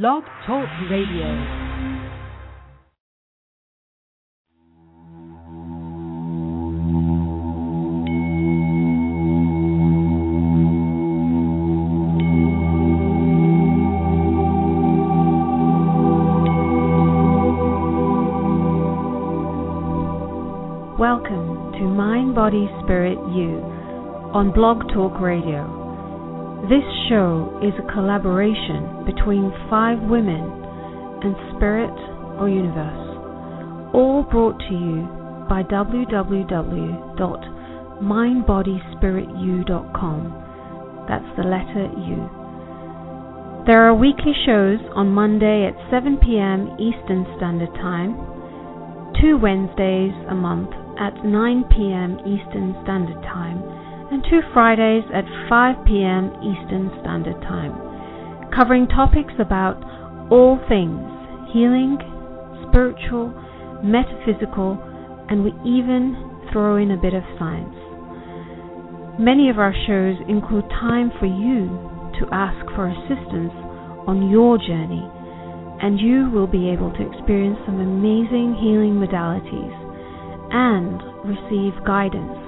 Blog Talk Radio. Welcome to Mind, Body, Spirit, You on Blog Talk Radio. This show is a collaboration between five women and Spirit or Universe, all brought to you by www.mindbodyspiritu.com. That's the letter U. There are weekly shows on Monday at 7 p.m. Eastern Standard Time, two Wednesdays a month at 9 p.m. Eastern Standard Time and two Fridays at 5 p.m. Eastern Standard Time, covering topics about all things healing, spiritual, metaphysical, and we even throw in a bit of science. Many of our shows include time for you to ask for assistance on your journey, and you will be able to experience some amazing healing modalities and receive guidance,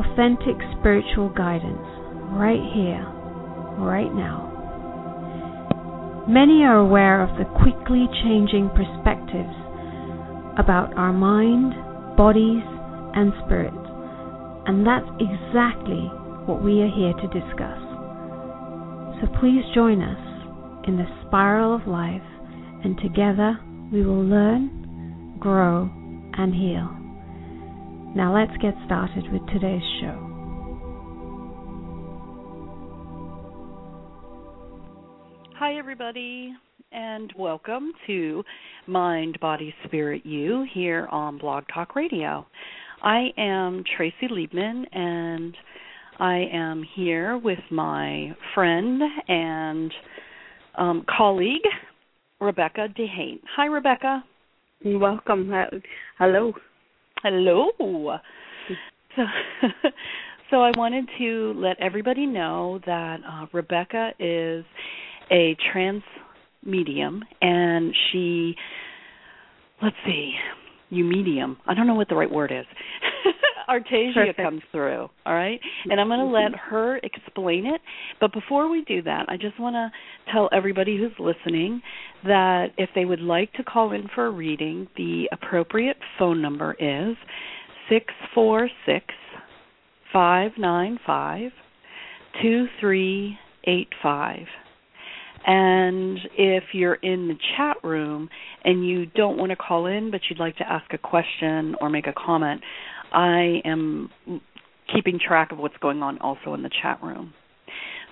authentic spiritual guidance, right here, right now. Many are aware of the quickly changing perspectives about our mind, bodies, and spirit, and that's exactly what we are here to discuss. So please join us in the spiral of life, and together we will learn, grow, and heal. Now let's get started with today's show. Hi, everybody, and welcome to Mind, Body, Spirit, You here on Blog Talk Radio. I am Tracy Liebman, and I am here with my friend and um, colleague, Rebecca De Hate. Hi, Rebecca. Welcome. Hello. Hello. So, so I wanted to let everybody know that uh, Rebecca is a trance medium, and she, let's see, you medium. I don't know what the right word is. Artaysia Perfect. comes through, all right? And I'm going to mm-hmm. let her explain it. But before we do that, I just want to tell everybody who's listening that if they would like to call in for a reading, the appropriate phone number is six four six five nine five two three eight five. And if you're in the chat room and you don't want to call in, but you'd like to ask a question or make a comment, I am keeping track of what's going on also in the chat room.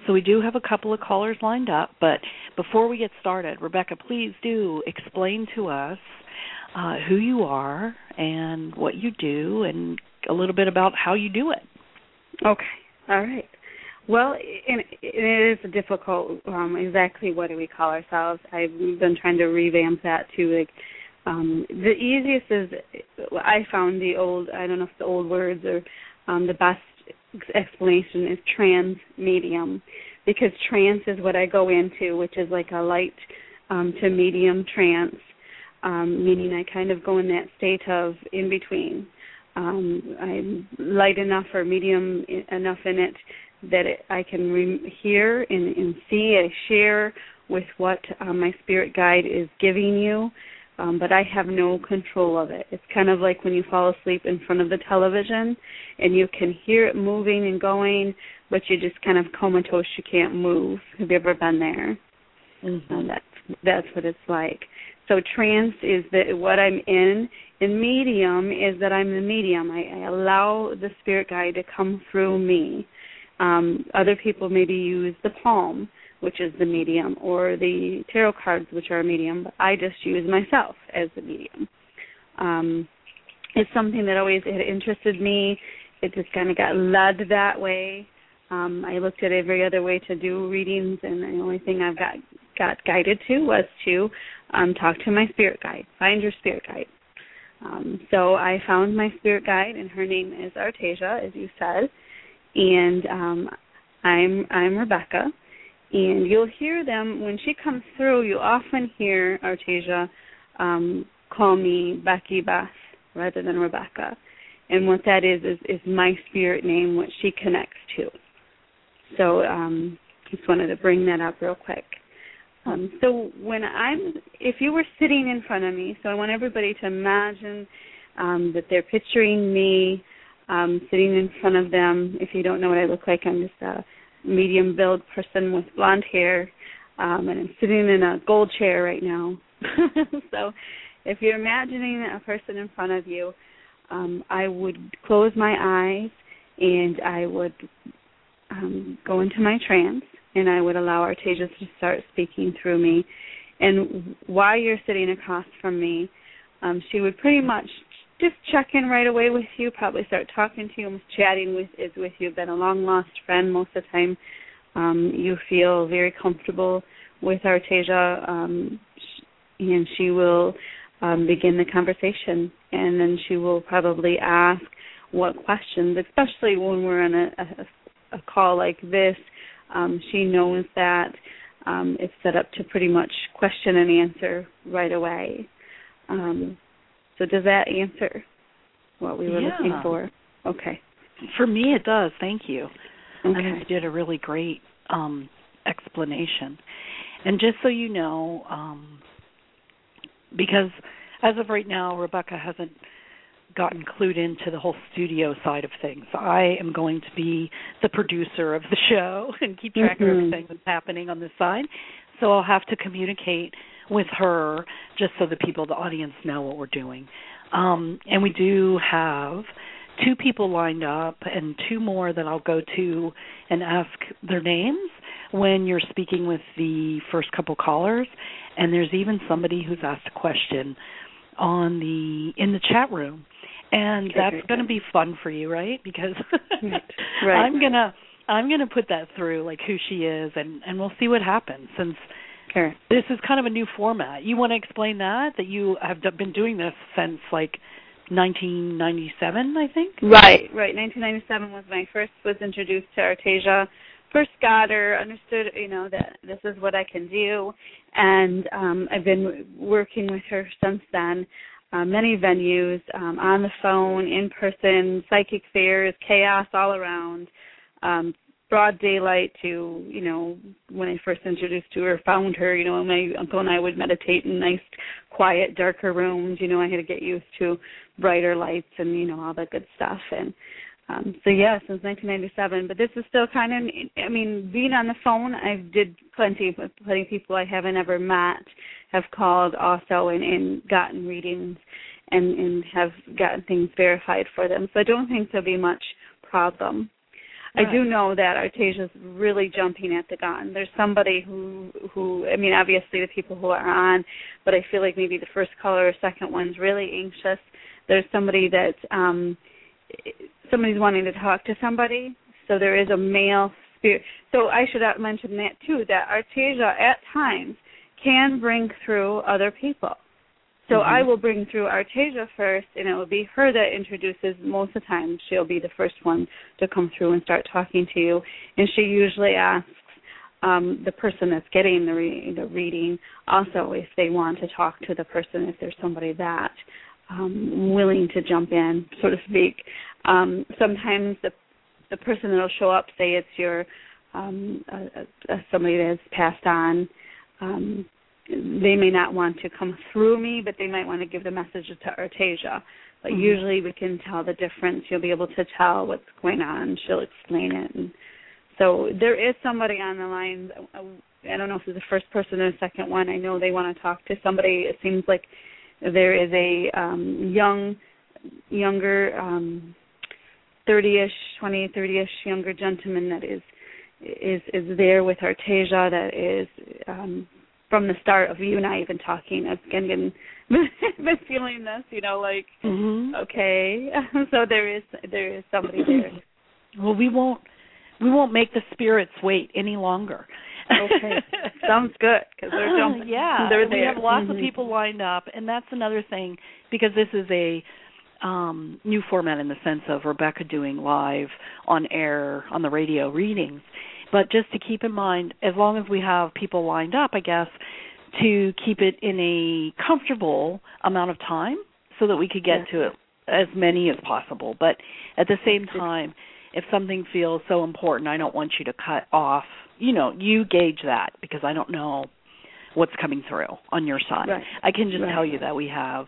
So we do have a couple of callers lined up, but before we get started, Rebecca, please do explain to us uh, who you are and what you do and a little bit about how you do it. Okay. All right. Well, it is difficult. Um, exactly what do we call ourselves? I've been trying to revamp that to like um, the easiest is I found the old. I don't know if the old words or um, the best explanation is trance medium because trance is what I go into, which is like a light um, to medium trance, um, meaning I kind of go in that state of in between. Um, I'm light enough or medium enough in it that it, I can re- hear and, and see. I share with what um, my spirit guide is giving you, um, but I have no control of it. It's kind of like when you fall asleep in front of the television and you can hear it moving and going, but you just kind of comatose. You can't move. Have you ever been there? Mm-hmm. And that's that's what it's like. So trance is the what I'm in, and medium is that I'm the medium. I, I allow the spirit guide to come through me. Um, other people maybe use the palm, which is the medium, or the tarot cards, which are a medium. But I just use myself as the medium. Um, it's something that always had interested me. It just kind of got led that way. Um, I looked at every other way to do readings, and the only thing I've got got guided to was to um, talk to my spirit guide. Find your spirit guide. Um, so I found my spirit guide, and her name is Artaysia, as you said, and um, I'm I'm Rebecca, and you'll hear them when she comes through. You often hear Artaysia um, call me Becky Beth rather than Rebecca, and what that is is is my spirit name, what she connects to. So um, just wanted to bring that up real quick. Um, so when I'm, if you were sitting in front of me, so I want everybody to imagine um, that they're picturing me um, sitting in front of them. If you don't know what I look like, I'm just a medium build person with blonde hair, um, and I'm sitting in a gold chair right now. so if you're imagining a person in front of you, um, I would close my eyes and I would um, go into my trance and I would allow Artaysia to start speaking through me. And while you're sitting across from me, um, she would pretty much just check in right away with you, probably start talking to you, chatting with is with you. Been a long lost friend most of the time. Um, you feel very comfortable with Artaysia, um, and she will um, begin the conversation, and then she will probably ask what questions, especially when we're on a, a, a call like this. Um, she knows that um, it's set up to pretty much question and answer right away. Um, so does that answer what we were yeah. looking for? Okay. For me, it does. Thank you. Okay. I think you did a really great um, explanation. And just so you know, um, because as of right now, Rebecca hasn't gotten clued into the whole studio side of things. I am going to be the producer of the show and keep track mm-hmm. of everything that's happening on this side. So I'll have to communicate with her just so the people, the audience, know what we're doing. Um, and we do have two people lined up and two more that I'll go to and ask their names when you're speaking with the first couple callers. And there's even somebody who's asked a question on the in the chat room and okay, that's going to be fun for you right because right. i'm going to i'm going to put that through like who she is and and we'll see what happens since sure. this is kind of a new format. You want to explain that that you have been doing this since like 1997 i think? Right. Right. 1997 was when i first was introduced to artaysia first got her, understood, you know, that this is what I can do, and um, I've been working with her since then. Uh, many venues, um, on the phone, in person, psychic fairs, chaos all around, um, broad daylight to, you know, when I first introduced to her, found her, you know, my uncle and I would meditate in nice, quiet, darker rooms. You know, I had to get used to brighter lights and, you know, all that good stuff. And um, so yeah, since 1997. But this is still kind of, I mean, being on the phone, I did plenty, plenty of people I haven't ever met have called also and, and gotten readings and, and have gotten things verified for them. So I don't think there'll be much problem. I do know that Artaysia's really jumping at the gun. There's somebody who who I mean obviously the people who are on, but I feel like maybe the first caller or second one's really anxious. There's somebody that um somebody's wanting to talk to somebody. So there is a male spirit. So I should mention that too. That Artaysia at times can bring through other people. So mm-hmm. I will bring through Artaysia first, and it will be her that introduces. Most of the time, she'll be the first one to come through and start talking to you, and she usually asks um, the person that's getting the, re- the reading also if they want to talk to the person if there's somebody that um, willing to jump in, so to speak. Um, sometimes the the person that'll show up, say it's your um, a, a, somebody that's passed on, um, they may not want to come through me, but they might want to give the message to Artaysia. But mm-hmm. usually we can tell the difference. You'll be able to tell what's going on. She'll explain it. And so there is somebody on the line. I don't know if it's the first person or the second one. I know they want to talk to somebody. It seems like there is a um, young, younger, um, 30ish, 20, 30ish younger gentleman that is is is there with Artaysia that is um from the start of you and I even talking. I've been been, been feeling this, you know, like mm-hmm. okay. so there is there is somebody there. Well, we won't we won't make the spirits wait any longer okay, sounds good because they're jumping. yeah, they're we have lots mm-hmm. of people lined up, and that's another thing because this is a um new format in the sense of Rebecca doing live on air on the radio readings. But just to keep in mind, as long as we have people lined up, I guess, to keep it in a comfortable amount of time so that we could get yes. to it as many as possible. But at the same time, if something feels so important, I don't want you to cut off. You know, you gauge that because I don't know what's coming through on your side. Right. I can just right. tell you that we have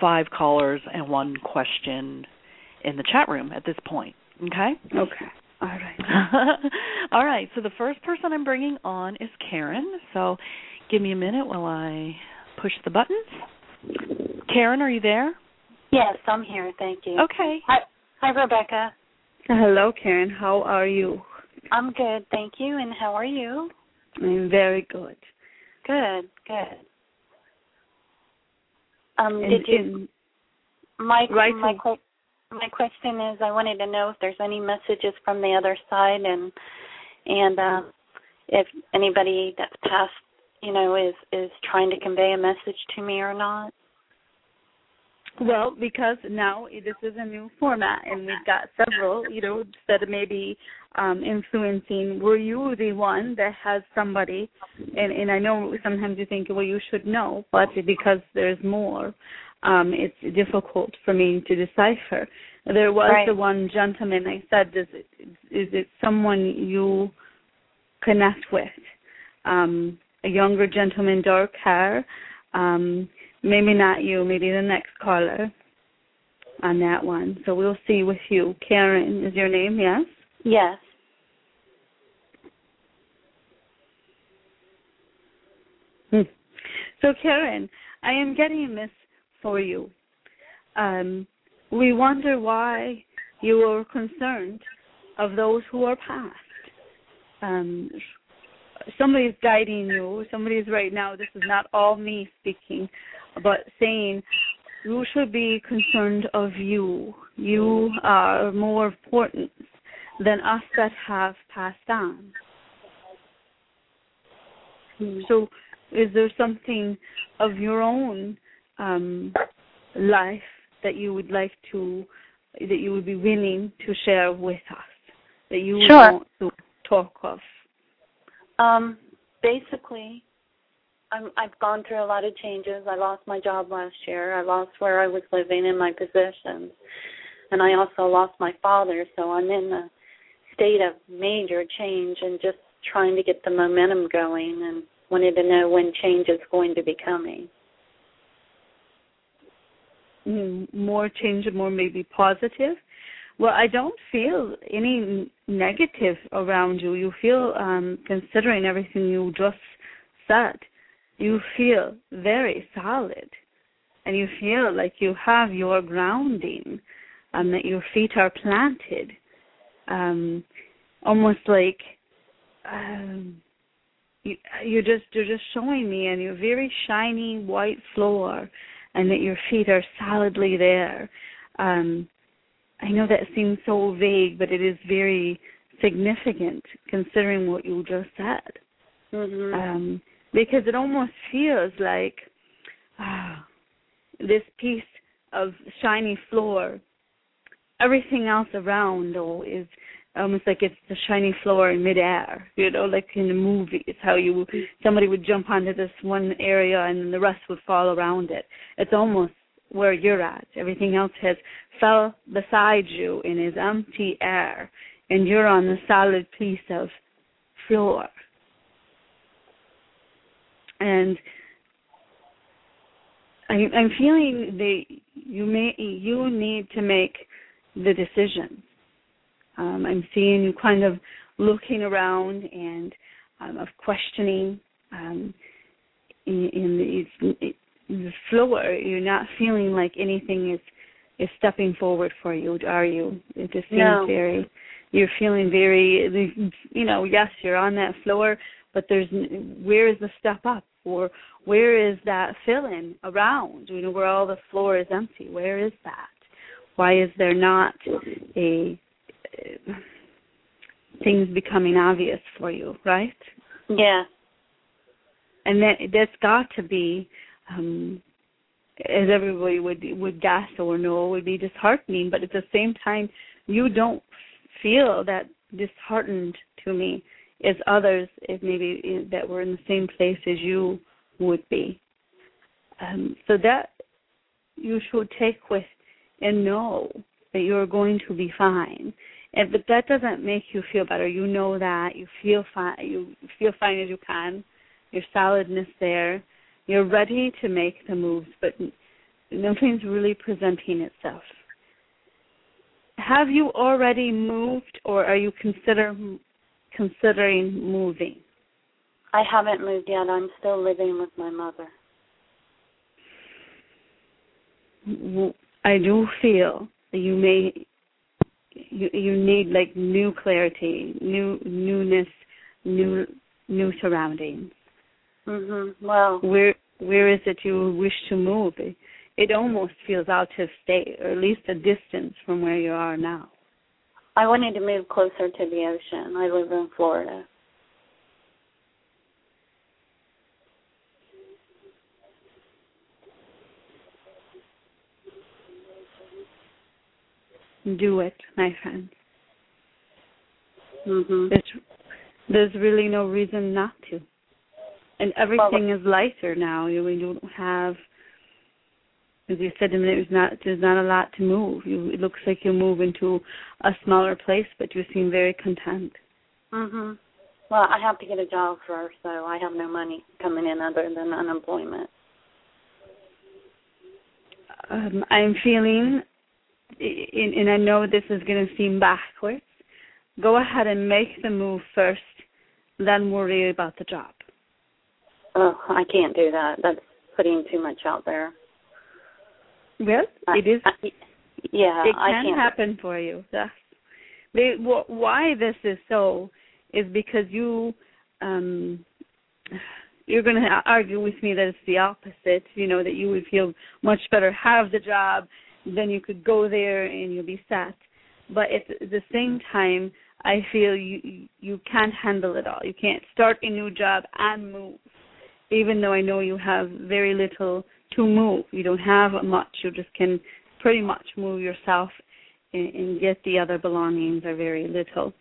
five callers and one question in the chat room at this point. Okay? Okay. All right. All right. So the first person I'm bringing on is Karen. So give me a minute while I push the buttons. Karen, are you there? Yes, I'm here. Thank you. Okay. Hi, hi, Rebecca. Hello, Karen. How are you? I'm good, thank you. And how are you? I'm very good. Good, good. Um, And- did you? and- My right my from- que- my question is, I wanted to know if there's any messages from the other side, and and uh, if anybody that's passed, you know, is is trying to convey a message to me or not. Well, because now this is a new format, and we've got several, you know, that may be um, influencing. Were you the one that has somebody? And and I know sometimes you think, well, you should know, but because there's more, um, it's difficult for me to decipher. There was Right. the one gentleman. I said, is it, is it someone you connect with? Um, a younger gentleman, dark hair. Um, maybe not you, maybe the next caller on that one. So we'll see with you. Karen is your name, yes? Yes. Hmm. So Karen, I am getting this for you. Um, we wonder why you are concerned of those who are past. Um, somebody is guiding you. Somebody is right now. This is not all me speaking, but saying you should be concerned of you. You are more important than us that have passed on. So, is there something of your own um, life that you would like to, that you would be willing to share with us, that you would Sure. want to talk of? Um, basically, I'm, I've gone through a lot of changes. I lost my job last year. I lost where I was living and my possessions, and I also lost my father. So I'm in a state of major change and just trying to get the momentum going, and wanted to know when change is going to be coming. More change, more maybe positive. Well, I don't feel any negative around you. You feel, um, considering everything you just said, you feel very solid, and you feel like you have your grounding, and that your feet are planted, um, almost like um, you, you're just you're just showing me, and your very shiny white floor, and that your feet are solidly there. Um, I know that seems so vague, but it is very significant considering what you just said. Mm-hmm. Um, because it almost feels like ah, this piece of shiny floor, everything else around oh, is almost like it's the shiny floor in midair. You know, like in the movies, how you mm-hmm. somebody would jump onto this one area and then the rest would fall around it. It's almost where you're at. Everything else has fell beside you and is empty air, and you're on the solid piece of floor. And I, I'm feeling that you may you need to make the decision. Um, I'm seeing you kind of looking around and um, of questioning um, in, in the, the floor. You're not feeling like anything is is stepping forward for you, are you? It just seems No. very. You're feeling very. You know, yes, you're on that floor, but there's where is the step up, or where is that filling around? You know, where all the floor is empty. Where is that? Why is there not a things becoming obvious for you, right? Yeah. And that that's got to be, um, as everybody would would guess or know, would be disheartening. But at the same time, you don't feel that disheartened to me as others, if maybe that were in the same place as you would be. Um, so that you should take with and know that you're going to be fine. And but that doesn't make you feel better. You know that you feel fine. You feel fine as you can. Your solidness there. You're ready to make the moves, but nothing's really presenting itself. Have you already moved, or are you consider considering moving? I haven't moved yet. I'm still living with my mother. I do feel that you may you you need like new clarity, new newness, new new surroundings. Mhm. Well, where where is it you wish to move? It, it almost feels out of state, or at least a distance from where you are now. I wanted to move closer to the ocean. I live in Florida. Do it, my friend. Mm-hmm. There's, there's really no reason not to. And everything well, is lighter now. You, you don't have, as you said, I mean, there's not there's not a lot to move. You, it looks like you move into a smaller place, but you seem very content. Mhm. Well, I have to get a job first, so I have no money coming in other than unemployment. Um, I'm feeling and I know this is going to seem backwards, go ahead and make the move first, then worry about the job. Oh, I can't do that. That's putting too much out there. Well, it is. I, yeah, it can not happen for you. Yes. They, why this is so is because you um you're going to argue with me that it's the opposite. You know that you would feel much better have the job then you could go there and you'll be set. But at the same mm-hmm. time, I feel you you can't handle it all. You can't start a new job and move, even though I know you have very little to move. You don't have much. You just can pretty much move yourself, and, and get the other belongings are very little.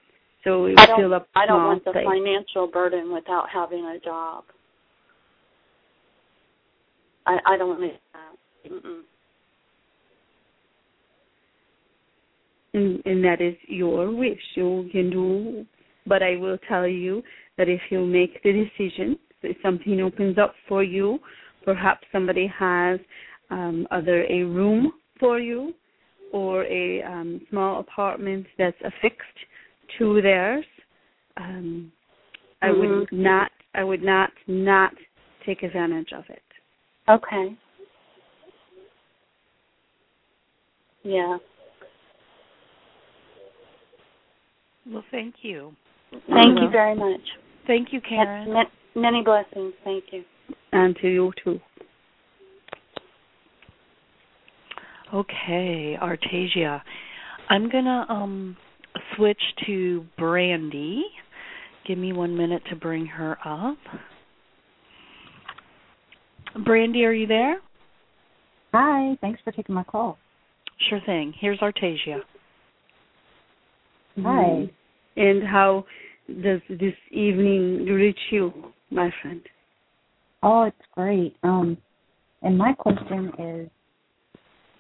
So we fill up. I don't want the place. financial burden without having a job. I I don't want that. Mm-mm. And, and that is your wish. You can do, but I will tell you that if you make the decision, if something opens up for you, perhaps somebody has um, either a room for you or a um, small apartment that's affixed to theirs. Um, I mm-hmm. would not. I would not not take advantage of it. Okay. Yeah. Well, thank you. Thank you very much. Thank you, Karen. Many blessings. Thank you. And to you too. Okay, Artaysia. I'm gonna um switch to Brandy. Give me one minute to bring her up. Brandy, are you there? Hi, thanks for taking my call. Sure thing. Here's Artaysia. Hi. And how does this evening reach you, my friend? Oh, it's great. Um, and my question is,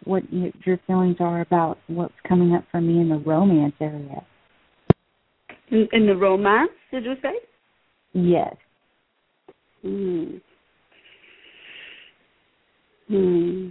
what you, your feelings are about what's coming up for me in the romance area? In, in the romance, did you say? Yes. Hmm. Hmm.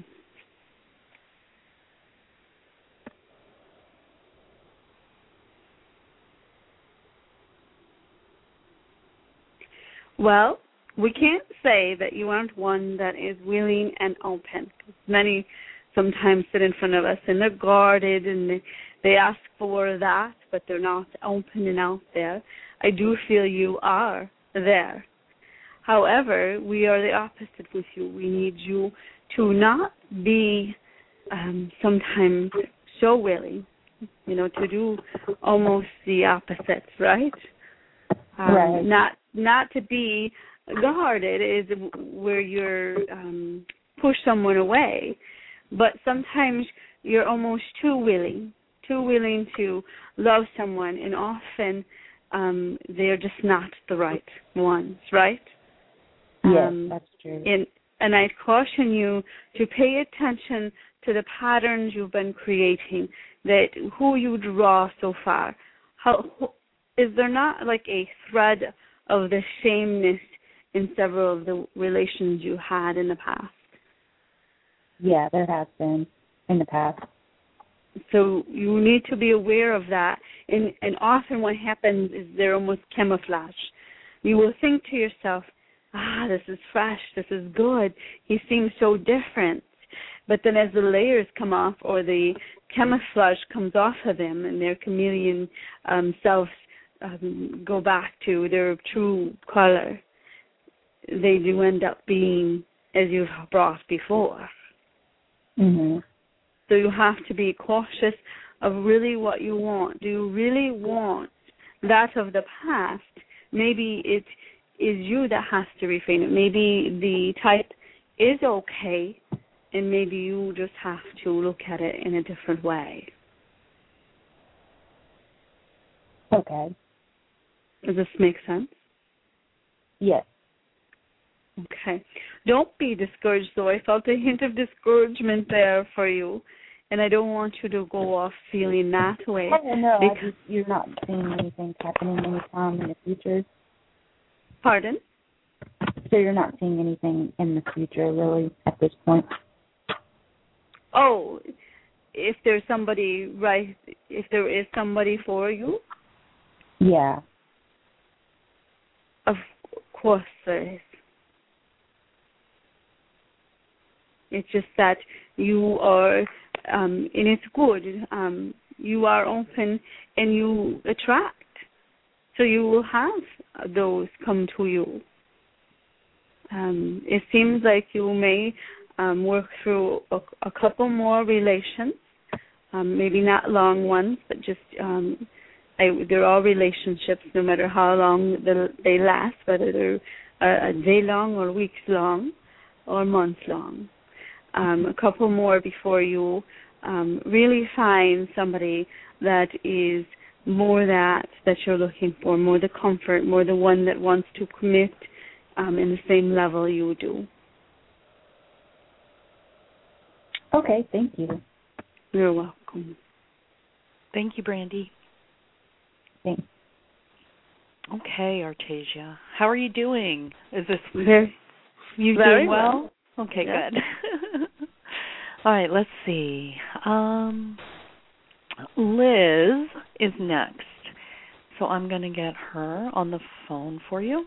Well, we can't say that you aren't one that is willing and open. Many sometimes sit in front of us and they're guarded and they, they ask for that, but they're not open and out there. I do feel you are there. However, we are the opposite with you. We need you to not be um, sometimes so willing, you know, to do almost the opposite, right? Um, right. Not not to be guarded is where you're um push someone away but sometimes you're almost too willing too willing to love someone, and often um, they're just not the right ones, right? Yes, Um, that's true. and and I caution you to pay attention to the patterns you've been creating, that who you draw so far. How is there not like a thread of the sameness in several of the relations you had in the past? yeah, there has been in the past. So you need to be aware of that. And and often what happens is they're almost camouflage. You will think to yourself, ah, this is fresh, this is good. He seems so different. But then as the layers come off or the camouflage comes off of them and their chameleon um, selves um, go back to their true color, they do end up being as you've brought before. Mhm. So you have to be cautious of really what you want. Do you really want that of the past? Maybe it is you that has to refrain it. Maybe the type is okay, and maybe you just have to look at it in a different way. Okay. Does this make sense? Yes. Okay. Don't be discouraged, though. I felt a hint of discouragement there for you, and I don't want you to go off feeling that way. No, I Because- you're not seeing anything happening anytime in the future. Pardon? So you're not seeing anything in the future, really, at this point. Oh, if there's somebody right, if there is somebody for you, Yeah. Of course there is. It's just that you are, um, and it's good. Um, you are open and you attract, so you will have those come to you. Um, it seems like you may um, work through a, a couple more relations, um, maybe not long ones, but just um, I, they're all relationships, no matter how long the, they last, whether they're a, a day long or weeks long or months long. Um, a couple more before you um, really find somebody that is more that that you're looking for, more the comfort, more the one that wants to commit um, in the same level you do. Okay, thank you. You're welcome. Thank you, Brandy. Thanks. Okay, Artaysia. How are you doing? Is this Very, you Very doing well? Okay, Yeah. good. All right, let's see. Um Liz is next. So I'm going to get her on the phone for you.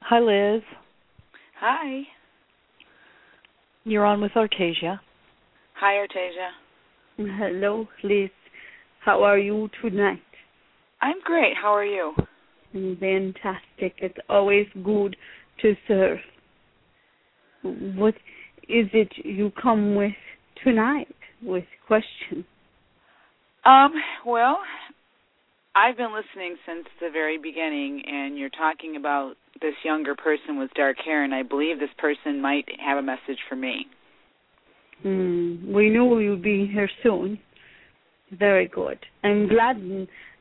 Hi Liz. Hi. You're on with Artaysia. Hi, Artaysia. hello, Liz. How are you tonight? I'm great. How are you? Fantastic. It's always good to serve. What is it you come with tonight with questions? Um, well, I've been listening since the very beginning, and you're talking about this younger person with dark hair, and I believe this person might have a message for me. Hmm. We knew you'd be here soon. Very good. I'm glad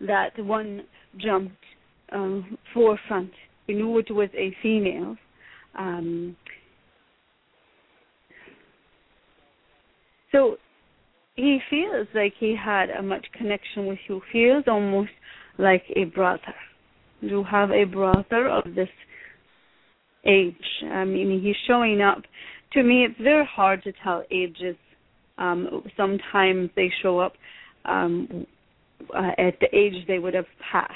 that one jumped um, forefront. We knew it was a female. Um, so he feels like he had a much connection with you. Feels almost like a brother. You have a brother of this age. I mean, he's showing up. To me, it's very hard to tell ages. Um, sometimes they show up um, uh, at the age they would have passed,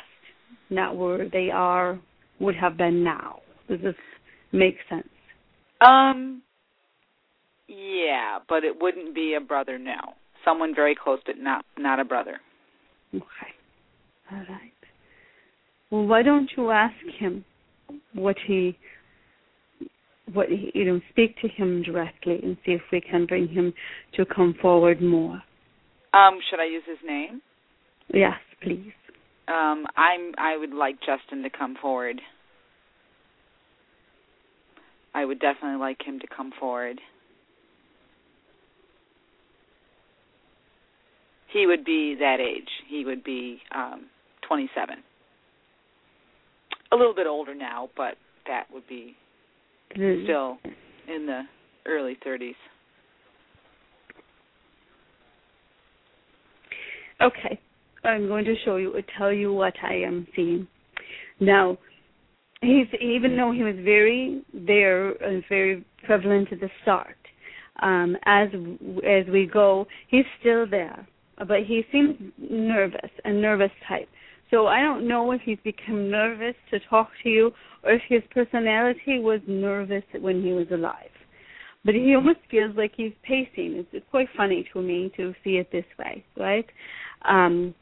not where they are would have been now. Does this make sense? Um, yeah, but it wouldn't be a brother now. Someone very close, but not not a brother. Okay. All right. Well, why don't you ask him what he, what he, you know, speak to him directly and see if we can bring him to come forward more. Um, should I use his name? Yes, please. Um, I'm. I would like Justin to come forward. I would definitely like him to come forward. he would be that age. He would be um 27. A little bit older now, but that would be Mm. still in the early 30s. Okay, I'm going to show you, tell you what I am seeing. Now, he's even though he was very there and very prevalent at the start, um, as as we go, he's still there, but he seems nervous, a nervous type. So I don't know if he's become nervous to talk to you or if his personality was nervous when he was alive. But he almost feels like he's pacing. It's, it's quite funny to me to see it this way, right? Um,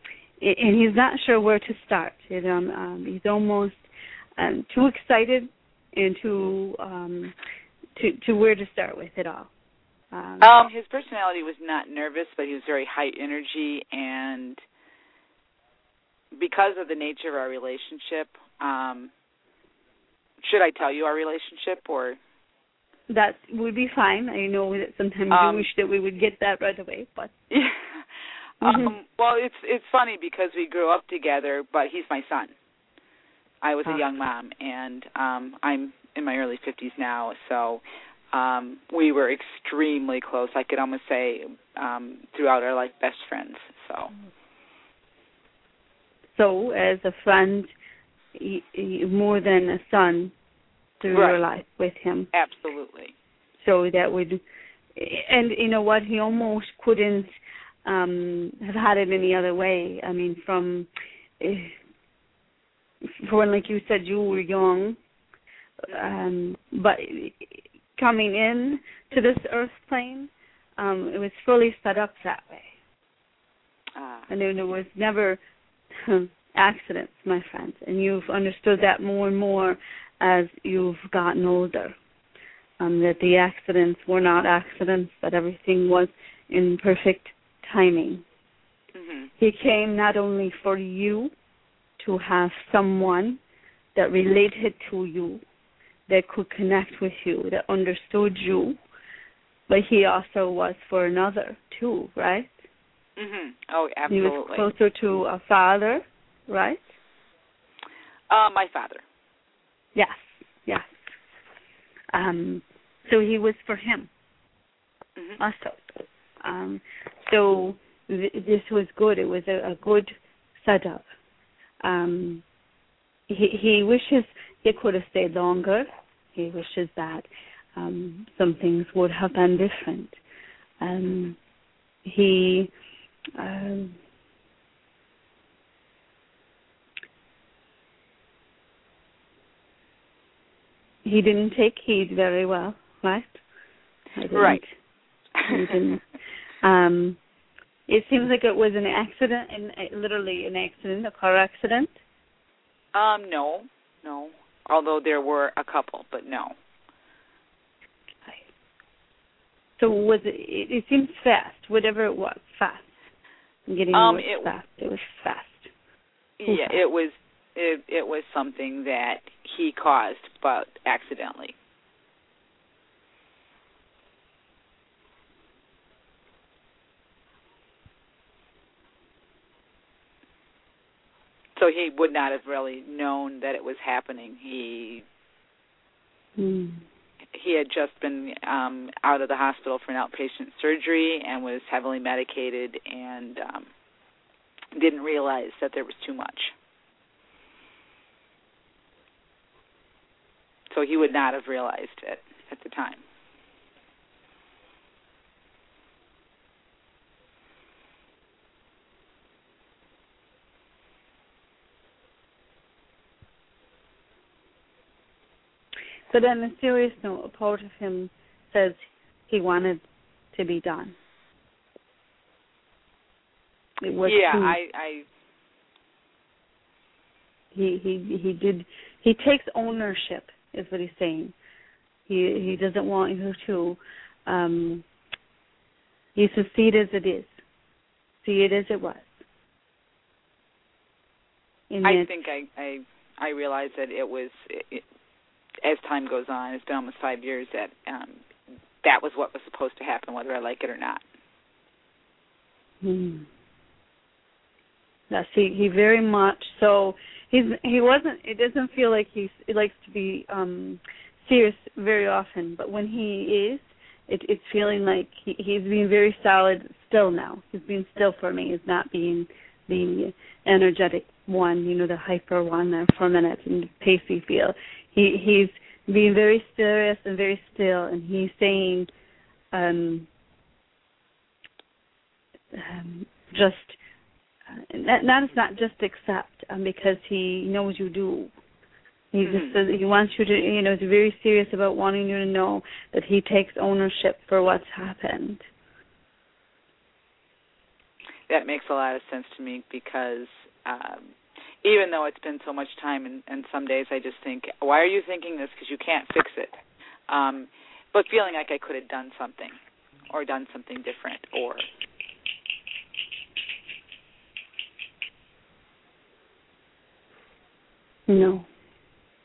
and he's not sure where to start. It, um, um, he's almost um, too excited and too um, to to where to start with it all. Um, Um, his personality was not nervous, but he was very high energy, and because of the nature of our relationship, um, should I tell you our relationship or? that would be fine. I know that sometimes Um, you wish that we would get that right away, but Mhm. Um, well, it's it's funny because we grew up together, but he's my son. I was Ah. a young mom, and um I'm in my early 50s now, so um we were extremely close. I could almost say um throughout our life best friends. So so as a friend, y y more than a son through your life with him. absolutely. So that would, and you know what, he almost couldn't um have had it any other way. I mean, from eh, for when, like you said, you were young, um, but coming in to this earth plane, um, it was fully set up that way. Uh, and there was never accidents, my friends. And you've understood that more and more as you've gotten older. Um, that the accidents were not accidents, that everything was in perfect timing. mhm. He came not only for you to have someone that related to you, that could connect with you, that understood you, but he also was for another too, right? Mhm. Oh, absolutely. He was closer to a father, right? Uh my father. Yes, yes. Um, so he was for him Mhm. also. Um, so th- this was good. It was a, a good setup. Um, he, he wishes he could have stayed longer. He wishes that um, some things would have been different. Um, he um, he didn't take heed very well, right? Right. He didn't. Um, it seems like it was an accident, and literally an accident, a car accident. um no. No. Although there were a couple, but no. So was it? It, it seems fast. Whatever it was, fast. I'm getting Um, it- fast. It was fast. Yeah, it was it it was something that he caused but accidentally. So he would not have really known that it was happening. He Hmm. he had just been um out of the hospital for an outpatient surgery and was heavily medicated and um didn't realize that there was too much. So he would not have realized it at the time. But on a serious note, a part of him says he wanted to be done. It was yeah, too- I I he he he did he takes ownership is what he's saying. He he doesn't want you to um he says see it as it is. See it as it was. And I think I I I realize that it was it, as time goes on. It's been almost five years that um that was what was supposed to happen, whether I like it or not. Hmm. Yes, he he very much so. He's he wasn't. It doesn't feel like he's. He likes to be um serious very often, but when he is, it, it's feeling like he, he's being very solid still now. He's being still for me. He's not being the energetic one, you know, the hyper one there for a minute and pacey feel. He he's being very serious and very still, and he's saying, um, um just uh, that, that is not just accept um, because he knows you do. He mm-hmm. just says he wants you to, you know, he's very serious about wanting you to know that he takes ownership for what's happened. That makes a lot of sense to me because um, even though it's been so much time, and, and some days I just think, why are you thinking this? Because you can't fix it. Um, but feeling like I could have done something or done something different or No.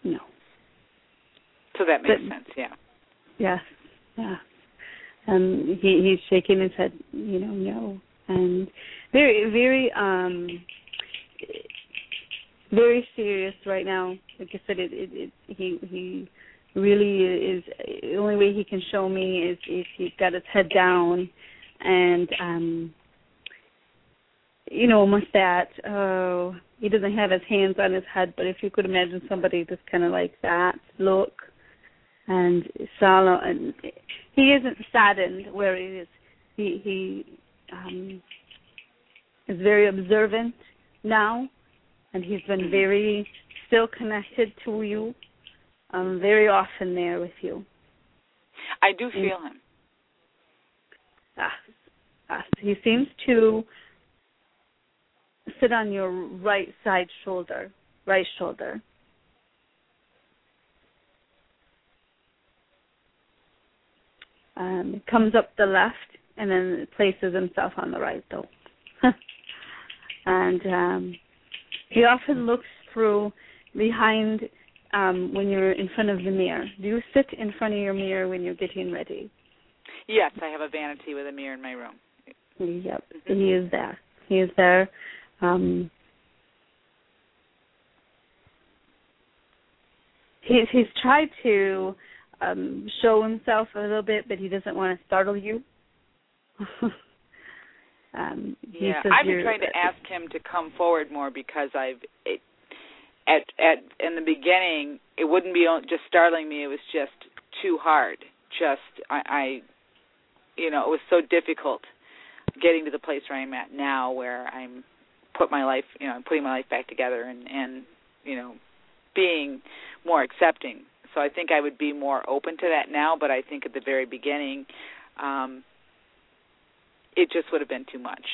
No. So that makes but, sense, yeah. yeah Yeah. Um he he's shaking his head, you know, no. And very very um very serious right now. Like I said, it, it, it he he really is. The only way he can show me is if he's got his head down, and um, you know, almost that. Oh, he doesn't have his hands on his head, but if you could imagine somebody just kind of like that look, and solemn, and he isn't saddened where he is. He he um, is very observant now and he's been very still connected to you, um, very often there with you. I do feel and, him. Ah, ah, he seems to sit on your right side shoulder, right shoulder. Um, comes up the left and then places himself on the right though. and um he often looks through behind um, when you're in front of the mirror. Do you sit in front of your mirror when you're getting ready? Yes, I have a vanity with a mirror in my room. Yep, mm-hmm. he is there. He is there. Um, he's he's tried to um, show himself a little bit, but he doesn't want to startle you. Um, yeah, I've been trying to ask him to come forward more because I've it, at at in the beginning it wouldn't be just startling me; it was just too hard. Just I, I you know, it was so difficult getting to the place where I'm at now, where I'm put my life, you know, I'm putting my life back together and and you know, being more accepting. So I think I would be more open to that now, but I think at the very beginning, um, it just would have been too much.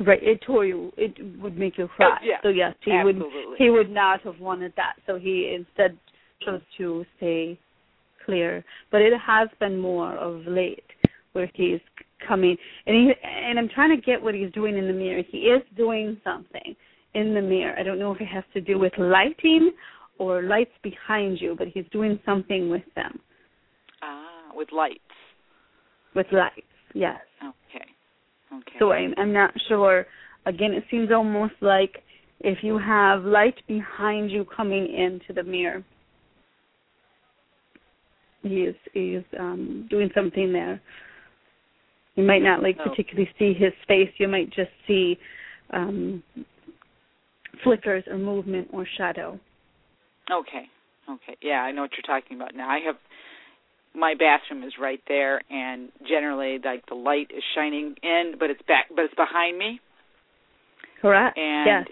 Right, it tore you. It would make you cry. Oh, yeah, so yes, he absolutely. would. He would not have wanted that. So he instead chose to stay clear. But it has been more of late where he's coming, and he and I'm trying to get what he's doing in the mirror. He is doing something in the mirror. I don't know if it has to do with lighting or lights behind you, but he's doing something with them. Ah, with lights. With lights, yes. Okay. Okay. So I'm, I'm not sure. Again, it seems almost like if you have light behind you coming into the mirror, he is he is um, doing something there. You might not like oh. particularly see his face. You might just see um, flickers or movement or shadow. Okay. Okay. Yeah, I know what you're talking about now. I have my bathroom is right there and generally like the light is shining in but it's back but it's behind me. Correct. And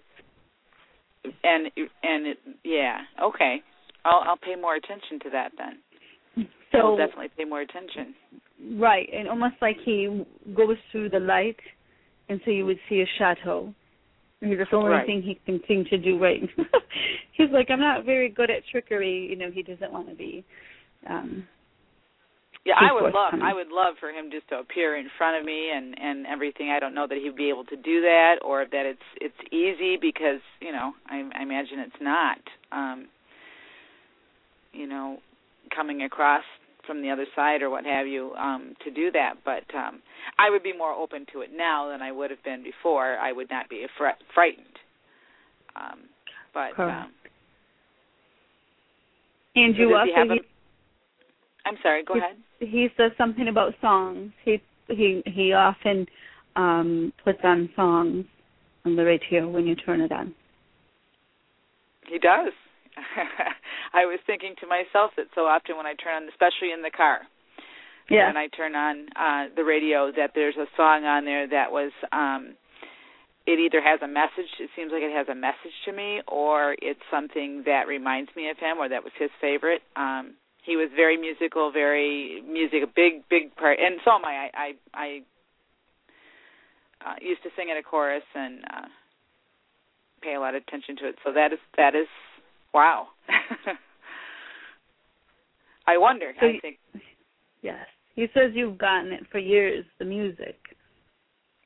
yes. and and it, yeah okay. I'll i'll pay more attention to that then. So i'll definitely pay more attention. Right and almost like he goes through the light and so you would see a shadow. That's the only right. thing he can seem to do right. He's like i'm not very good at trickery you know he doesn't want to be um yeah, I would love I would love for him just to appear in front of me and and everything. I don't know that he'd be able to do that or that it's it's easy because, you know, I I imagine it's not um you know, coming across from the other side or what have you um to do that, but um I would be more open to it now than I would have been before. I would not be fr- frightened Um, but Correct. um, And you also I'm sorry. Go he, ahead. he says something about songs. He he he often um puts on songs on the radio when you turn it on. He does. I was thinking to myself that so often when I turn on, especially in the car, Yeah. when I turn on uh the radio, that there's a song on there that was um it either has a message it seems like it has a message to me or it's something that reminds me of him or that was his favorite um he was very musical very music a big big part and so am i i i, I uh, used to sing in a chorus and uh pay a lot of attention to it so that is that is wow i wonder So i think Yes. He says you've gotten it for years, the music.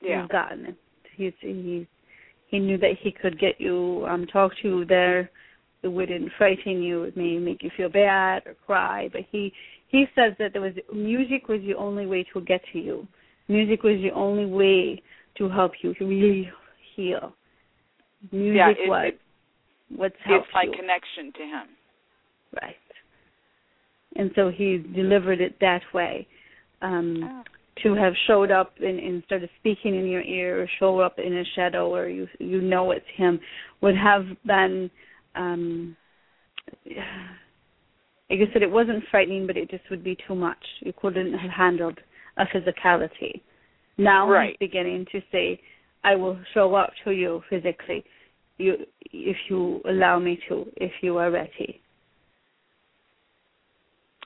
yeah You've gotten it. He's he he knew that he could get you um talk to you there. It wouldn't frighten you, it may make you feel bad or cry, but he he says that there was music was the only way to get to you. Music was the only way to help you to really heal. Music yeah it, was it, what's helped it's my you. connection to him Right. And so he delivered it that way. Um oh. to have showed up and, and started speaking in your ear or show up in a shadow or you you know it's him would have been um like I said, it wasn't frightening but it just would be too much. You couldn't have handled a physicality. Now Right. he's beginning to say, I will show up to you physically you if you allow me to, if you are ready.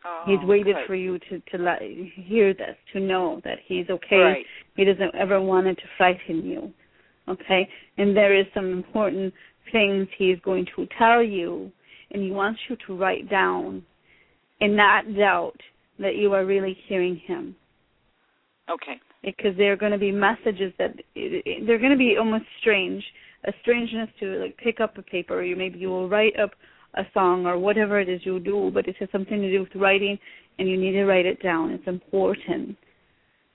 Oh, He's waited good. for you to to let, hear this, to know that he's okay. Right. He doesn't ever want it to frighten you. Okay? And there is some important things he is going to tell you and he wants you to write down and not doubt that you are really hearing him. Okay. Because there are going to be messages that they're going to be almost strange, a strangeness to like pick up a paper, or you maybe you will write up a song or whatever it is you do, but it has something to do with writing, and you need to write it down. It's important,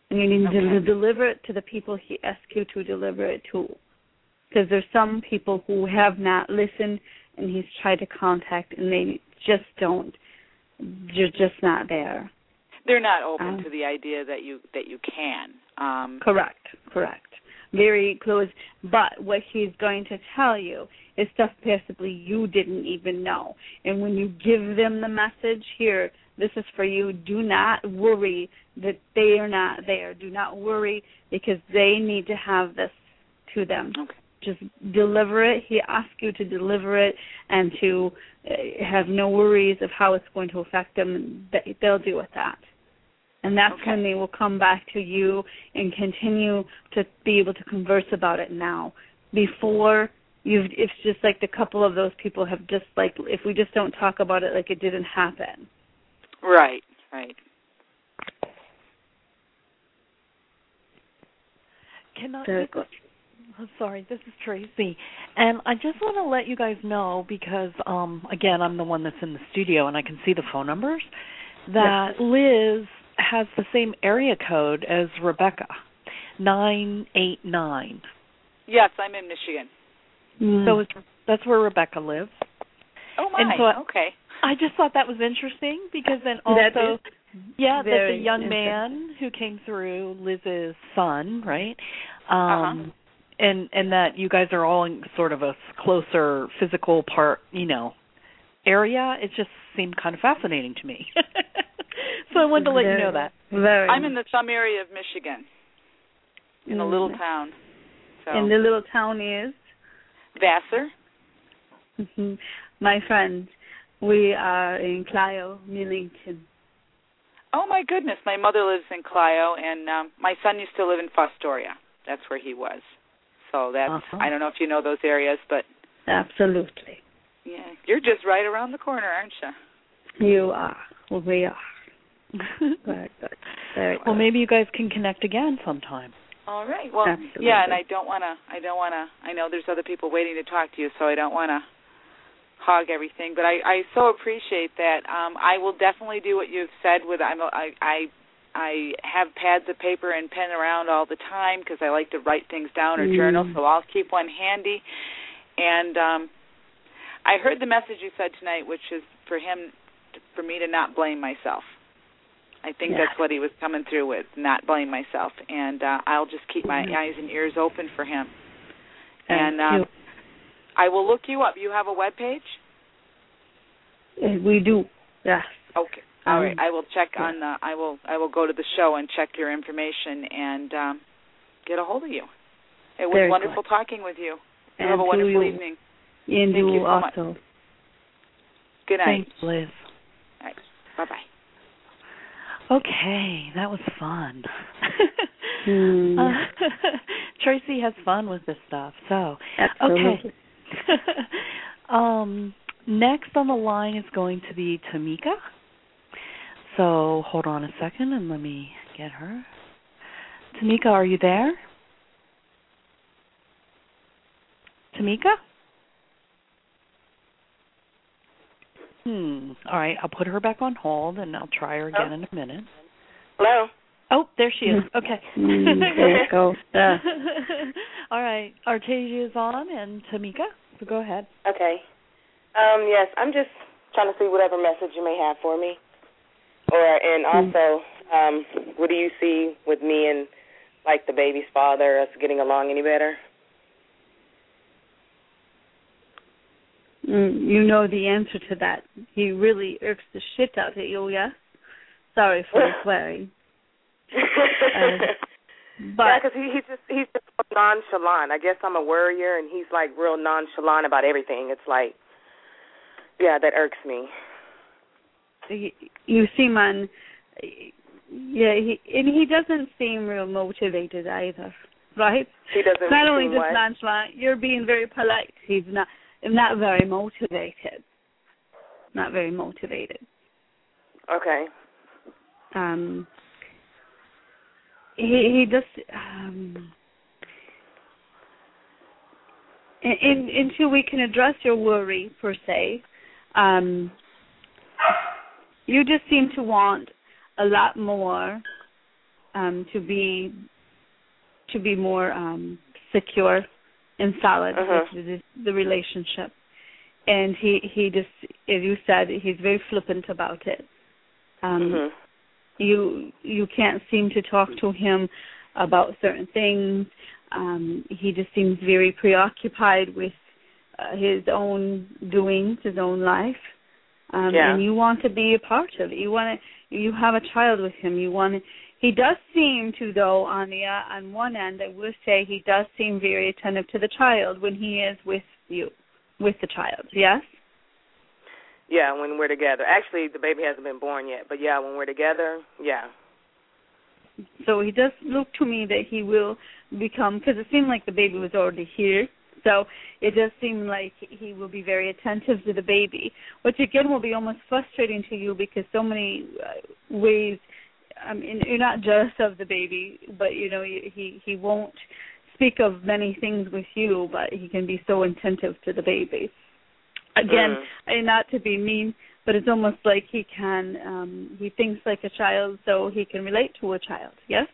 and you need to deliver it to the people he asks you to deliver it to. Because there's some people who have not listened, and he's tried to contact, and they just don't. You're just not there. They're not open Um, to the idea that you that you can. Um Correct, correct. Very close. But what he's going to tell you is stuff possibly you didn't even know. And when you give them the message here, this is for you. Do not worry that they are not there. Do not worry because they need to have this to them. Okay. Just deliver it. He asks you to deliver it and to uh, have no worries of how it's going to affect them. They- They'll deal with that. And that's Okay. when they will come back to you and continue to be able to converse about it now. Before you've it's just like the couple of those people have just like if we just don't talk about it like it didn't happen. Right, right. Can I? Very good. I'm sorry, this is Tracy. And I just want to let you guys know because um again, I'm the one that's in the studio and I can see the phone numbers that Liz has the same area code as Rebecca. 989. Yes, I'm in Michigan. Mm. So it's, that's where Rebecca lives. Oh my. And so- okay. I just thought that was interesting because then also yeah, that the young man who came through Liz's son, right? Uh-huh. Um and and that you guys are all in sort of a closer physical part, you know, area. It just seemed kind of fascinating to me. so I wanted to let you know that. Very I'm in the some area of Michigan, in a little Mm. town. So And the little town is Vassar. Mhm. my friend. We are in Clio, Millington. Oh my goodness, my mother lives in Clio, and um my son used to live in Fostoria. That's where he was. So that's Uh-huh. I don't know if you know those areas, but Absolutely. yeah, you're just right around the corner, aren't you? You are. Well, We are. Very good. Very good. well, maybe you guys can connect again sometime. All right. Well, Absolutely. yeah, and I don't want to. I don't want to. I know there's other people waiting to talk to you, so I don't want to hog everything. But I, I so appreciate that. Um, I will definitely do what you've said. With I'm, a- I, I, I have pads of paper and pen around all the time because I like to write things down or Mm. journal. So I'll keep one handy. And um I heard the message you said tonight, which is for him, for me to not blame myself. I think yeah. that's what he was coming through with, not blame myself, and uh, I'll just keep my mm-hmm. eyes and ears open for him. Thank and um. I will look you up. You have a web page? Uh, We do. Yes. Okay. All Um, right. I will check yeah. on the. I will. I will go to the show and check your information and um, get a hold of you. It was Very wonderful good. talking with you. You And have a wonderful you. evening. And Thank you you so much. also. Good night. Thanks, Liz. Bye bye. Okay, that was fun. Hmm. Uh, Tracy has fun with this stuff. So, Absolutely. okay. um, next on the line is going to be Tamika. So, hold on a second and let me get her. Tamika, are you there? Tamika? Hmm. All right, I'll put her back on hold and I'll try her again in a minute. Hello. Oh, there she is. Okay. Mm, there you go. Yeah. All right. Artaysia is on and Tamika. So go ahead. Okay. Um, yes, I'm just trying to see whatever message you may have for me. Or and also, um, what do you see with me and like the baby's father, us getting along any better? Mm, you know the answer to that. He really irks the shit out of you, yeah? Sorry for the swearing. But yeah, because he, he's just he's just nonchalant. I guess I'm a worrier, and he's like real nonchalant about everything. It's like, yeah, that irks me. Y- you seem on yeah, he and he doesn't seem real motivated either. Right? He doesn't. Not only just nonchalant, you're being very polite. He's not not very motivated. Not very motivated. Okay. um he he just um in, in, until we can address your worry per se um you just seem to want a lot more um to be to be more um secure and solid Uh-huh. with the, the relationship and he he just as you said he's very flippant about it um Mhm. you you can't seem to talk to him about certain things um he just seems very preoccupied with uh, his own doings his own life um Yeah. and you want to be a part of it you want to you have a child with him you want to he does seem to though on the uh, on one end i will say he does seem very attentive to the child when he is with you with the child yes Yeah, when we're together. Actually, the baby hasn't been born yet, but yeah, when we're together, yeah. So he does look to me that he will become because it seemed like the baby was already here. So it does seem like he will be very attentive to the baby, which again will be almost frustrating to you because so many uh, ways. I mean, you're not jealous of the baby, but you know he he won't speak of many things with you, but he can be so attentive to the baby. Again, Mm. and not to be mean, but it's almost like he can um he thinks like a child so he can relate to a child yes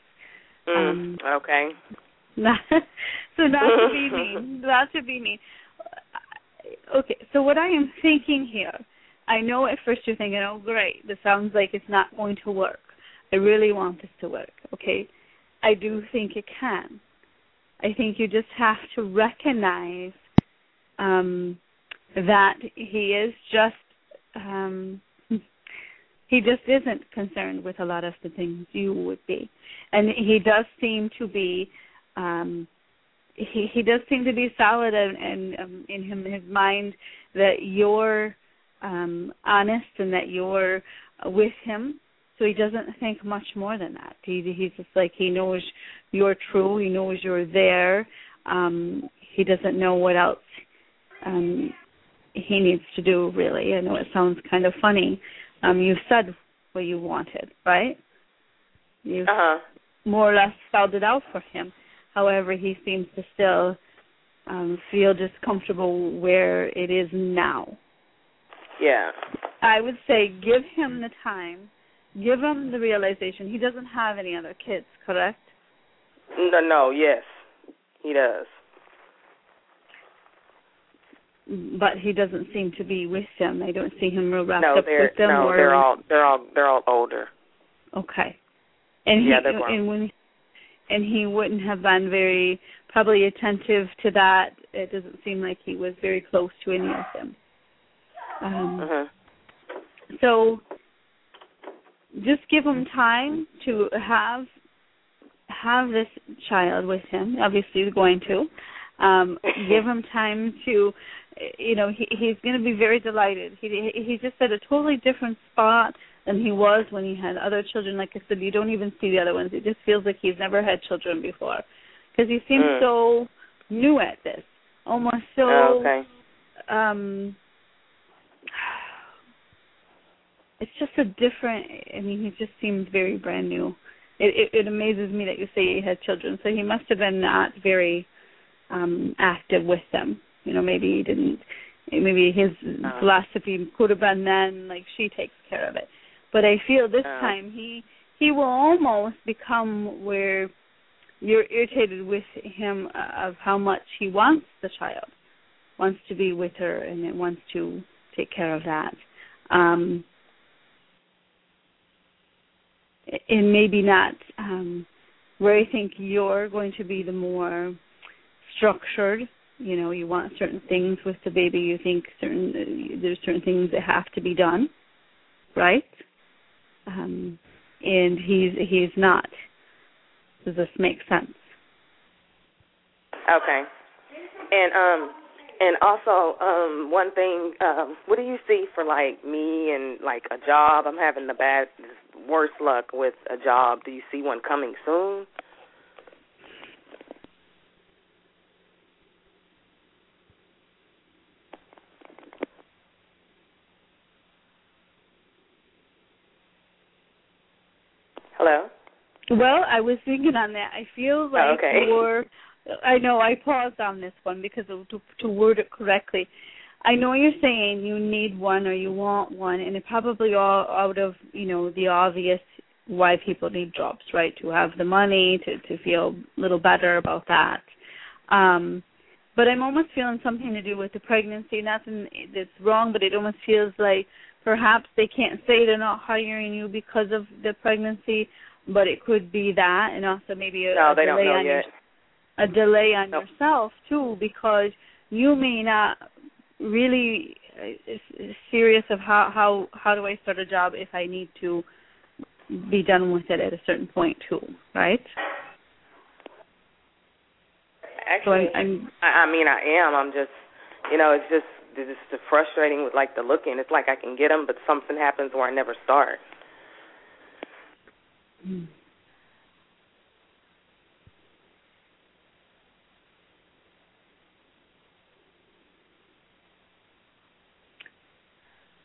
Mm. Um, okay. Not, so not to be mean not to be mean. Okay so what i am thinking here i know at first you're thinking oh great this sounds like it's not going to work. I really want this to work okay? I do think it can. I think you just have to recognize um that he is just um he just isn't concerned with a lot of the things you would be. And he does seem to be um he he does seem to be solid and, and um, in him his mind that you're um honest and that you're with him. So he doesn't think much more than that. He he's just like he knows you're true. He knows you're there. Um he doesn't know what else um he needs to do really. I know it sounds kind of funny. Um you said what you wanted right? You Uh huh. more or less spelled it out for him however he seems to still um feel just comfortable where it is now Yeah. i would say give him the time give him the realization he doesn't have any other kids correct No, no, yes, he does. but he doesn't seem to be with them. I don't see him real wrapped no, up with them. no, or they're all they're all they're all older. okay. And Yeah, he they're grown. and when and he wouldn't have been very probably attentive to that. It doesn't seem like he was very close to any of them. Um, Mhm. so just give him time to have have this child with him. Obviously, he's going to. Um, give him time to, you know, he, he's going to be very delighted. He he's just at a totally different spot than he was when he had other children. Like I said, you don't even see the other ones. It just feels like he's never had children before, because he seems Mm. so new at this, almost so. Oh, okay. Um, it's just a different. I mean, he just seems very brand new. It, it it amazes me that you say he had children. So he must have been not very um active with them. You know, maybe he didn't. Maybe his Oh. philosophy could have been then like she takes care of it. But I feel this time he he will almost become where you're irritated with him uh, of how much he wants the child, wants to be with her, and it wants to take care of that. Um, and maybe not um, where I think you're going to be the more structured. You know, you want certain things with the baby. You think certain uh, there's certain things that have to be done, right? Um, and he's he's not. Does this make sense? Okay. And um and also um one thing um what do you see for like me and like a job? I'm having the bad worst luck with a job. Do you see one coming soon? Hello? Well, I was thinking on that. I feel like Oh, okay. you're. I know I paused on this one because of, to to word it correctly. I know you're saying you need one or you want one, and it probably all out of you know the obvious why people need jobs, right? To have the money, to to feel a little better about that. Um, but I'm almost feeling something to do with the pregnancy. Nothing that's wrong, but it almost feels like perhaps they can't say they're not hiring you because of the pregnancy, but it could be that, and also maybe a, No, a delay know on yet. your a delay on Nope. yourself too, because you may not really uh, serious of how how how do I start a job if I need to be done with it at a certain point too, right? So Actually, I'm, I'm I, I mean, I am. I'm just, you know, it's just it's just frustrating with like the looking. It's like I can get them, but something happens where I never start. Hmm.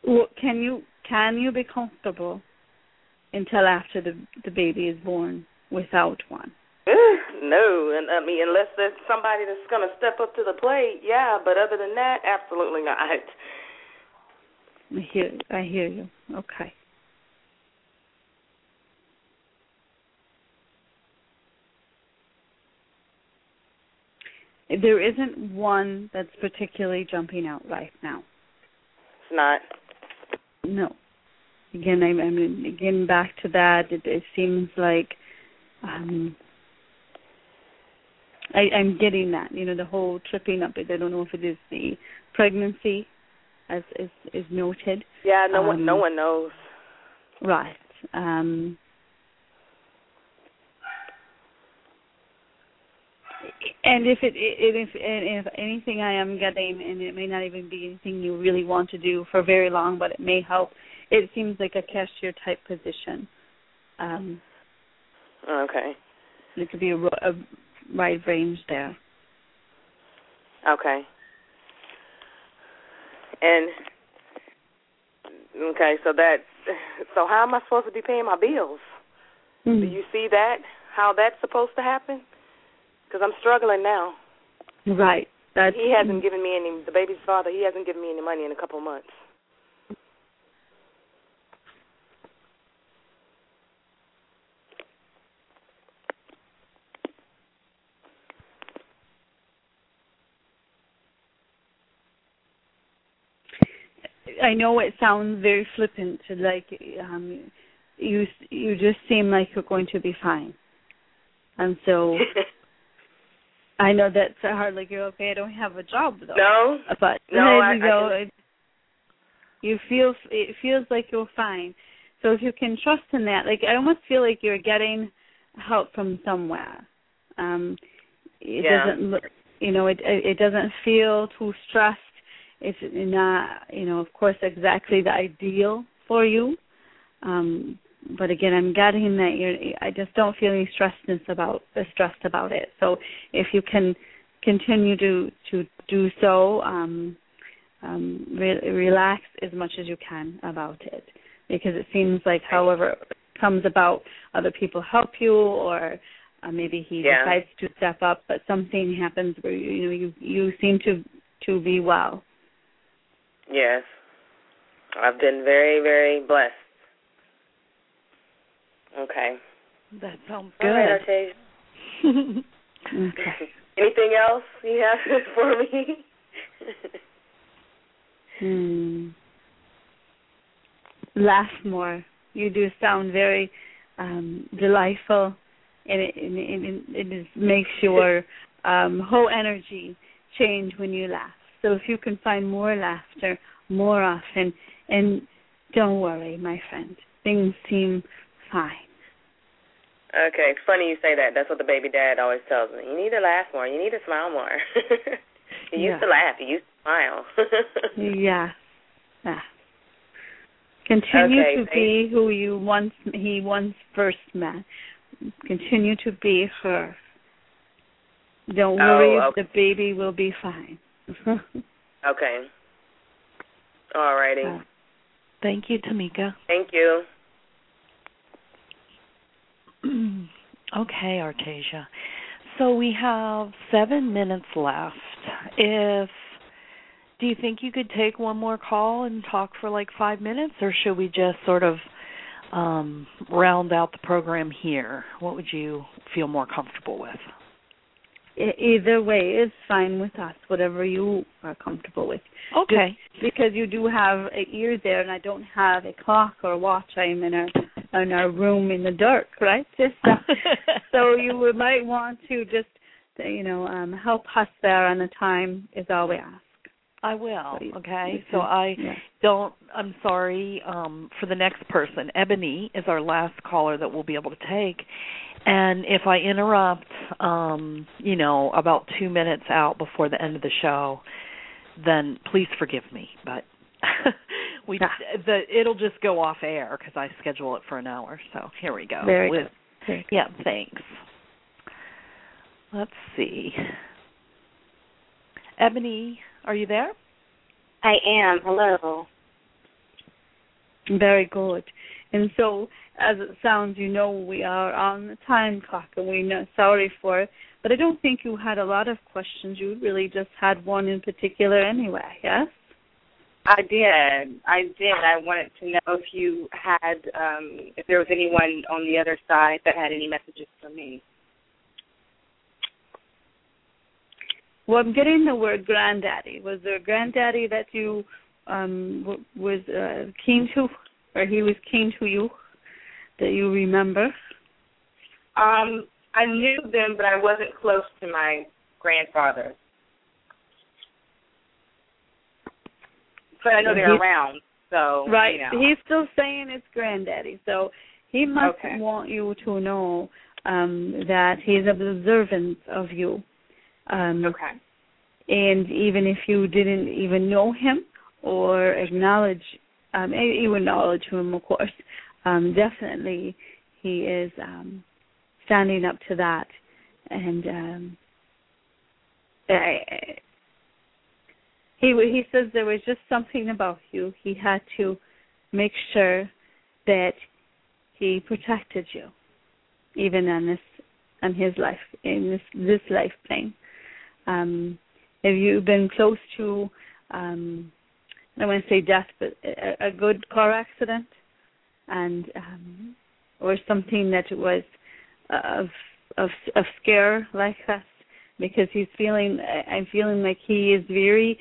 Well, can you can you be comfortable until after the the baby is born without one? no, and I mean, unless there's somebody that's going to step up to the plate, yeah. But other than that, absolutely not. I hear I hear you. Okay. There isn't one that's particularly jumping out right now. It's not. No. Again, I'm, I'm again back to that. It, it seems like um I, I'm getting that. You know, the whole tripping up. I don't know if it is the pregnancy, as is is noted. Yeah, no one, no Um, one knows. Right. Um, and if it, it if and if anything I am getting, and it may not even be anything you really want to do for very long, but it may help. It seems like a cashier type position. Um, Okay. it could be a, a wide range there. Okay. And okay, so that so how am I supposed to be paying my bills? Do you see that? How that's supposed to happen? Because I'm struggling now. Right. That's He hasn't given me any. The baby's father. He hasn't given me any money in a couple months. I know it sounds very flippant, like um, you you just seem like you're going to be fine, and so I know that's hard. Like you're okay. I don't have a job though. No, but no, I, you go. I, you feel it feels like you're fine. So if you can trust in that, like I almost feel like you're getting help from somewhere. Um, it yeah. doesn't look, you know, it it doesn't feel too stressed. It's not, you know, of course, exactly the ideal for you. Um, but again, I'm getting that you're. I just don't feel any stressedness about stressed about it. So if you can continue to to do so, um, um, re- relax as much as you can about it, because it seems like however it comes about, other people help you, or uh, maybe he yeah. decides to step up, but something happens where you, you know you you seem to to be well. Yes, I've been very very blessed. Okay. That sounds good. All right, okay. Anything else you have for me? hmm. Laugh more. You do sound very um delightful, and it, and it, it, it makes your um whole energy change when you laugh. So if you can find more laughter more often, and don't worry, my friend, things seem fine. Okay, it's funny you say that. That's what the baby dad always tells me. You need to laugh more. You need to smile more. you yeah. used to laugh. You used to smile. yeah. Yeah. Continue okay, to be who you once he once first met. Continue to be her. Don't worry, oh, okay. the baby will be fine. okay. All righty. Uh, Thank you, Tamika. Thank you. okay, Artaysia. So we have seven minutes left. If do you think you could take one more call and talk for like five minutes, or should we just sort of um, round out the program here? What would you feel more comfortable with? Either way is fine with us, whatever you are comfortable with. Okay. Just because you do have an ear there, and I don't have a clock or a watch. I'm in a in our room in the dark, right? Just uh, so you might want to just you know um help us there on the time is all we ask. I will. So you, okay. You so I yeah. don't. I'm sorry um, for the next person. Ebony is our last caller that we'll be able to take. And if I interrupt, um, you know, about two minutes out before the end of the show, then please forgive me. But we yeah. the it'll just go off air because I schedule it for an hour. So here we go. Very With, good. Yeah, thanks. Let's see. Ebony, are you there? I am. Hello. Very good. And so, as it sounds, you know we are on the time clock, and we're not sorry for it. But I don't think you had a lot of questions. You really just had one in particular, anyway. Yes. I did. I did. I wanted to know if you had, um, if there was anyone on the other side that had any messages for me. Well, I'm getting the word granddaddy. Was there a granddaddy that you um w- was uh, keen to, or he was keen to you, that you remember? Um, I knew them, but I wasn't close to my grandfather. But I know they're around, so Right. You know. He's still saying it's granddaddy, so he must Okay. want you to know um that he's observant of you. Um okay. and even if you didn't even know him or acknowledge um you acknowledge him of course um definitely he is um standing up to that and um I, he he says there was just something about you. He had to make sure that he protected you even on this on his life in this this life plane. Um have you been close to um I don't want to say death but a, a good car accident? And um or something that was of of of scare like that? Because he's feeling I'm feeling like he is very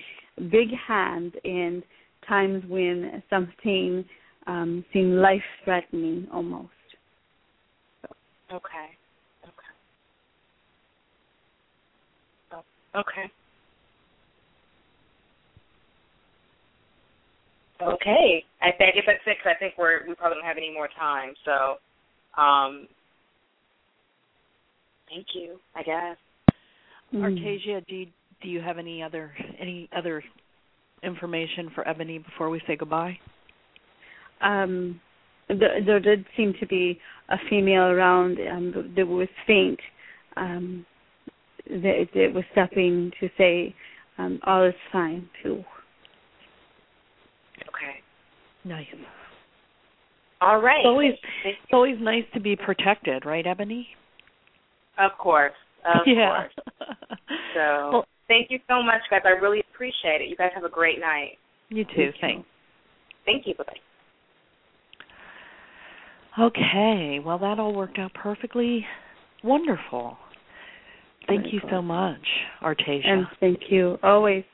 big hand in times when something um, seemed life threatening almost. Okay. Okay. Oh, okay. Okay. I, think, I guess that's it. Cause I think we're we probably don't have any more time. So, um, thank you. I guess. Mm. Artaysia, do you, do you have any other any other information for Ebony before we say goodbye? Um, there, there did seem to be a female around um, that was faint. Um, that, that was stopping to say um, all is fine too. Okay. Nice. All right. It's always, it's always nice to be protected, right, Ebony? Of course. Of yeah. course. So well, thank you so much, guys. I really appreciate it. You guys have a great night. You too. Thanks. Thank you. Bye bye. Okay, well that all worked out perfectly wonderful. Thank Wonderful. you so much, Artaysia. And thank you. Always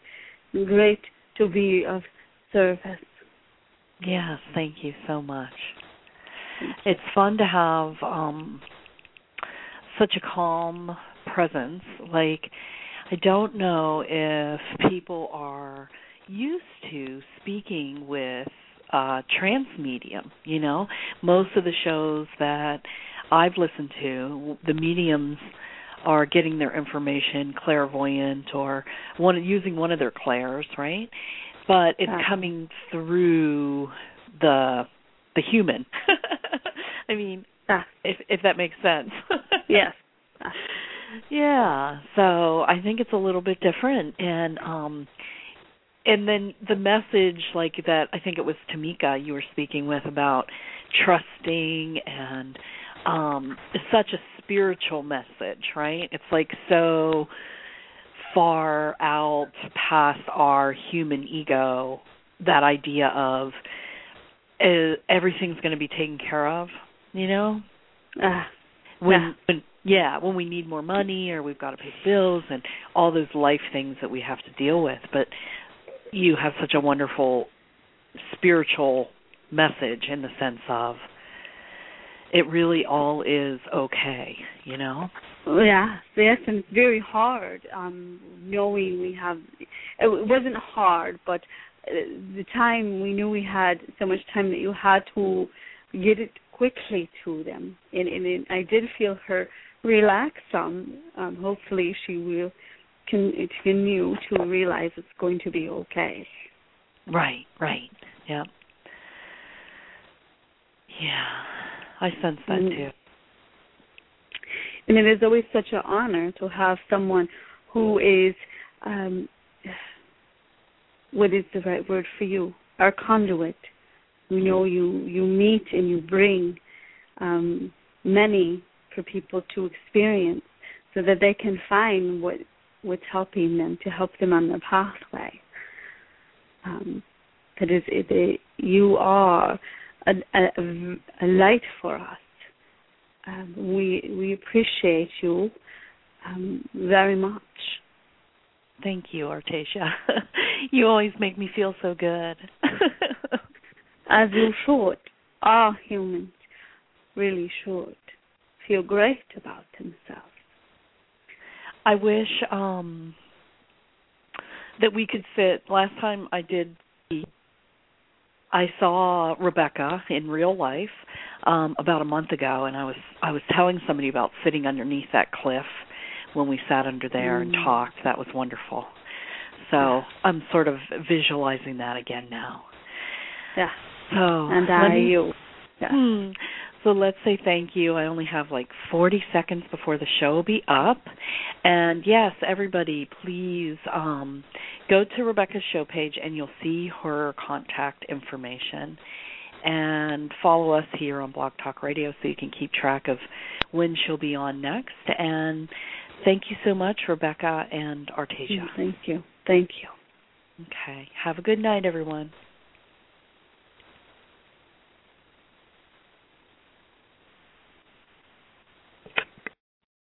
great to be of service. Yes, thank you so much. It's fun to have um such a calm presence. Like I don't know if people are used to speaking with uh trance medium you know? Most of the shows that i've listened to the mediums are getting their information clairvoyant or one using one of their clairs right? But it's coming through the the human. I mean if if that makes sense. Yes yeah. So i think it's a little bit different. And um and then the message like that i think it was tamika you were speaking with about trusting and um such a spiritual message right? It's like so far out past our human ego that idea of uh, everything's going to be taken care of you know? Uh, when yeah. when yeah when we need more money or we've got to pay bills and all those life things that we have to deal with but you have such a wonderful spiritual message in the sense of it really all is okay, you know? Yeah, yes, and very hard um knowing we have it wasn't hard, but uh, the time we knew we had so much time that you had to get it quickly to them. And, and, and I did feel her relax some. Um, hopefully she will continue to realize it's going to be okay. Right, right. Yeah. Yeah. I sense that mm too. And it is always such an honor to have someone who is um what is the right word for you? Our conduit. You know you you meet and you bring um many for people to experience so that they can find what what's helping them to help them on their pathway. Um, that is, it, you are a, a, a, light for us. Um, we we appreciate you um, very much. Thank you, Artaysia. you always make me feel so good. As you should. All humans really should feel great about themselves. I wish um that we could sit last time I did I saw Rebecca in real life um about a month ago and I was I was telling somebody about sitting underneath that cliff when we sat under there mm. and talked. That was wonderful. So I'm sort of visualizing that again now. Yeah. So and I me, you. Yeah. Hmm, so let's say thank you. I only have like 40 seconds before the show will be up. And yes, everybody, please um, go to Rebecca's show page and you'll see her contact information. And follow us here on Blog Talk Radio so you can keep track of when she'll be on next. And thank you so much, Rebecca and Artaysia. Thank you. Thank you. Okay. Have a good night, everyone.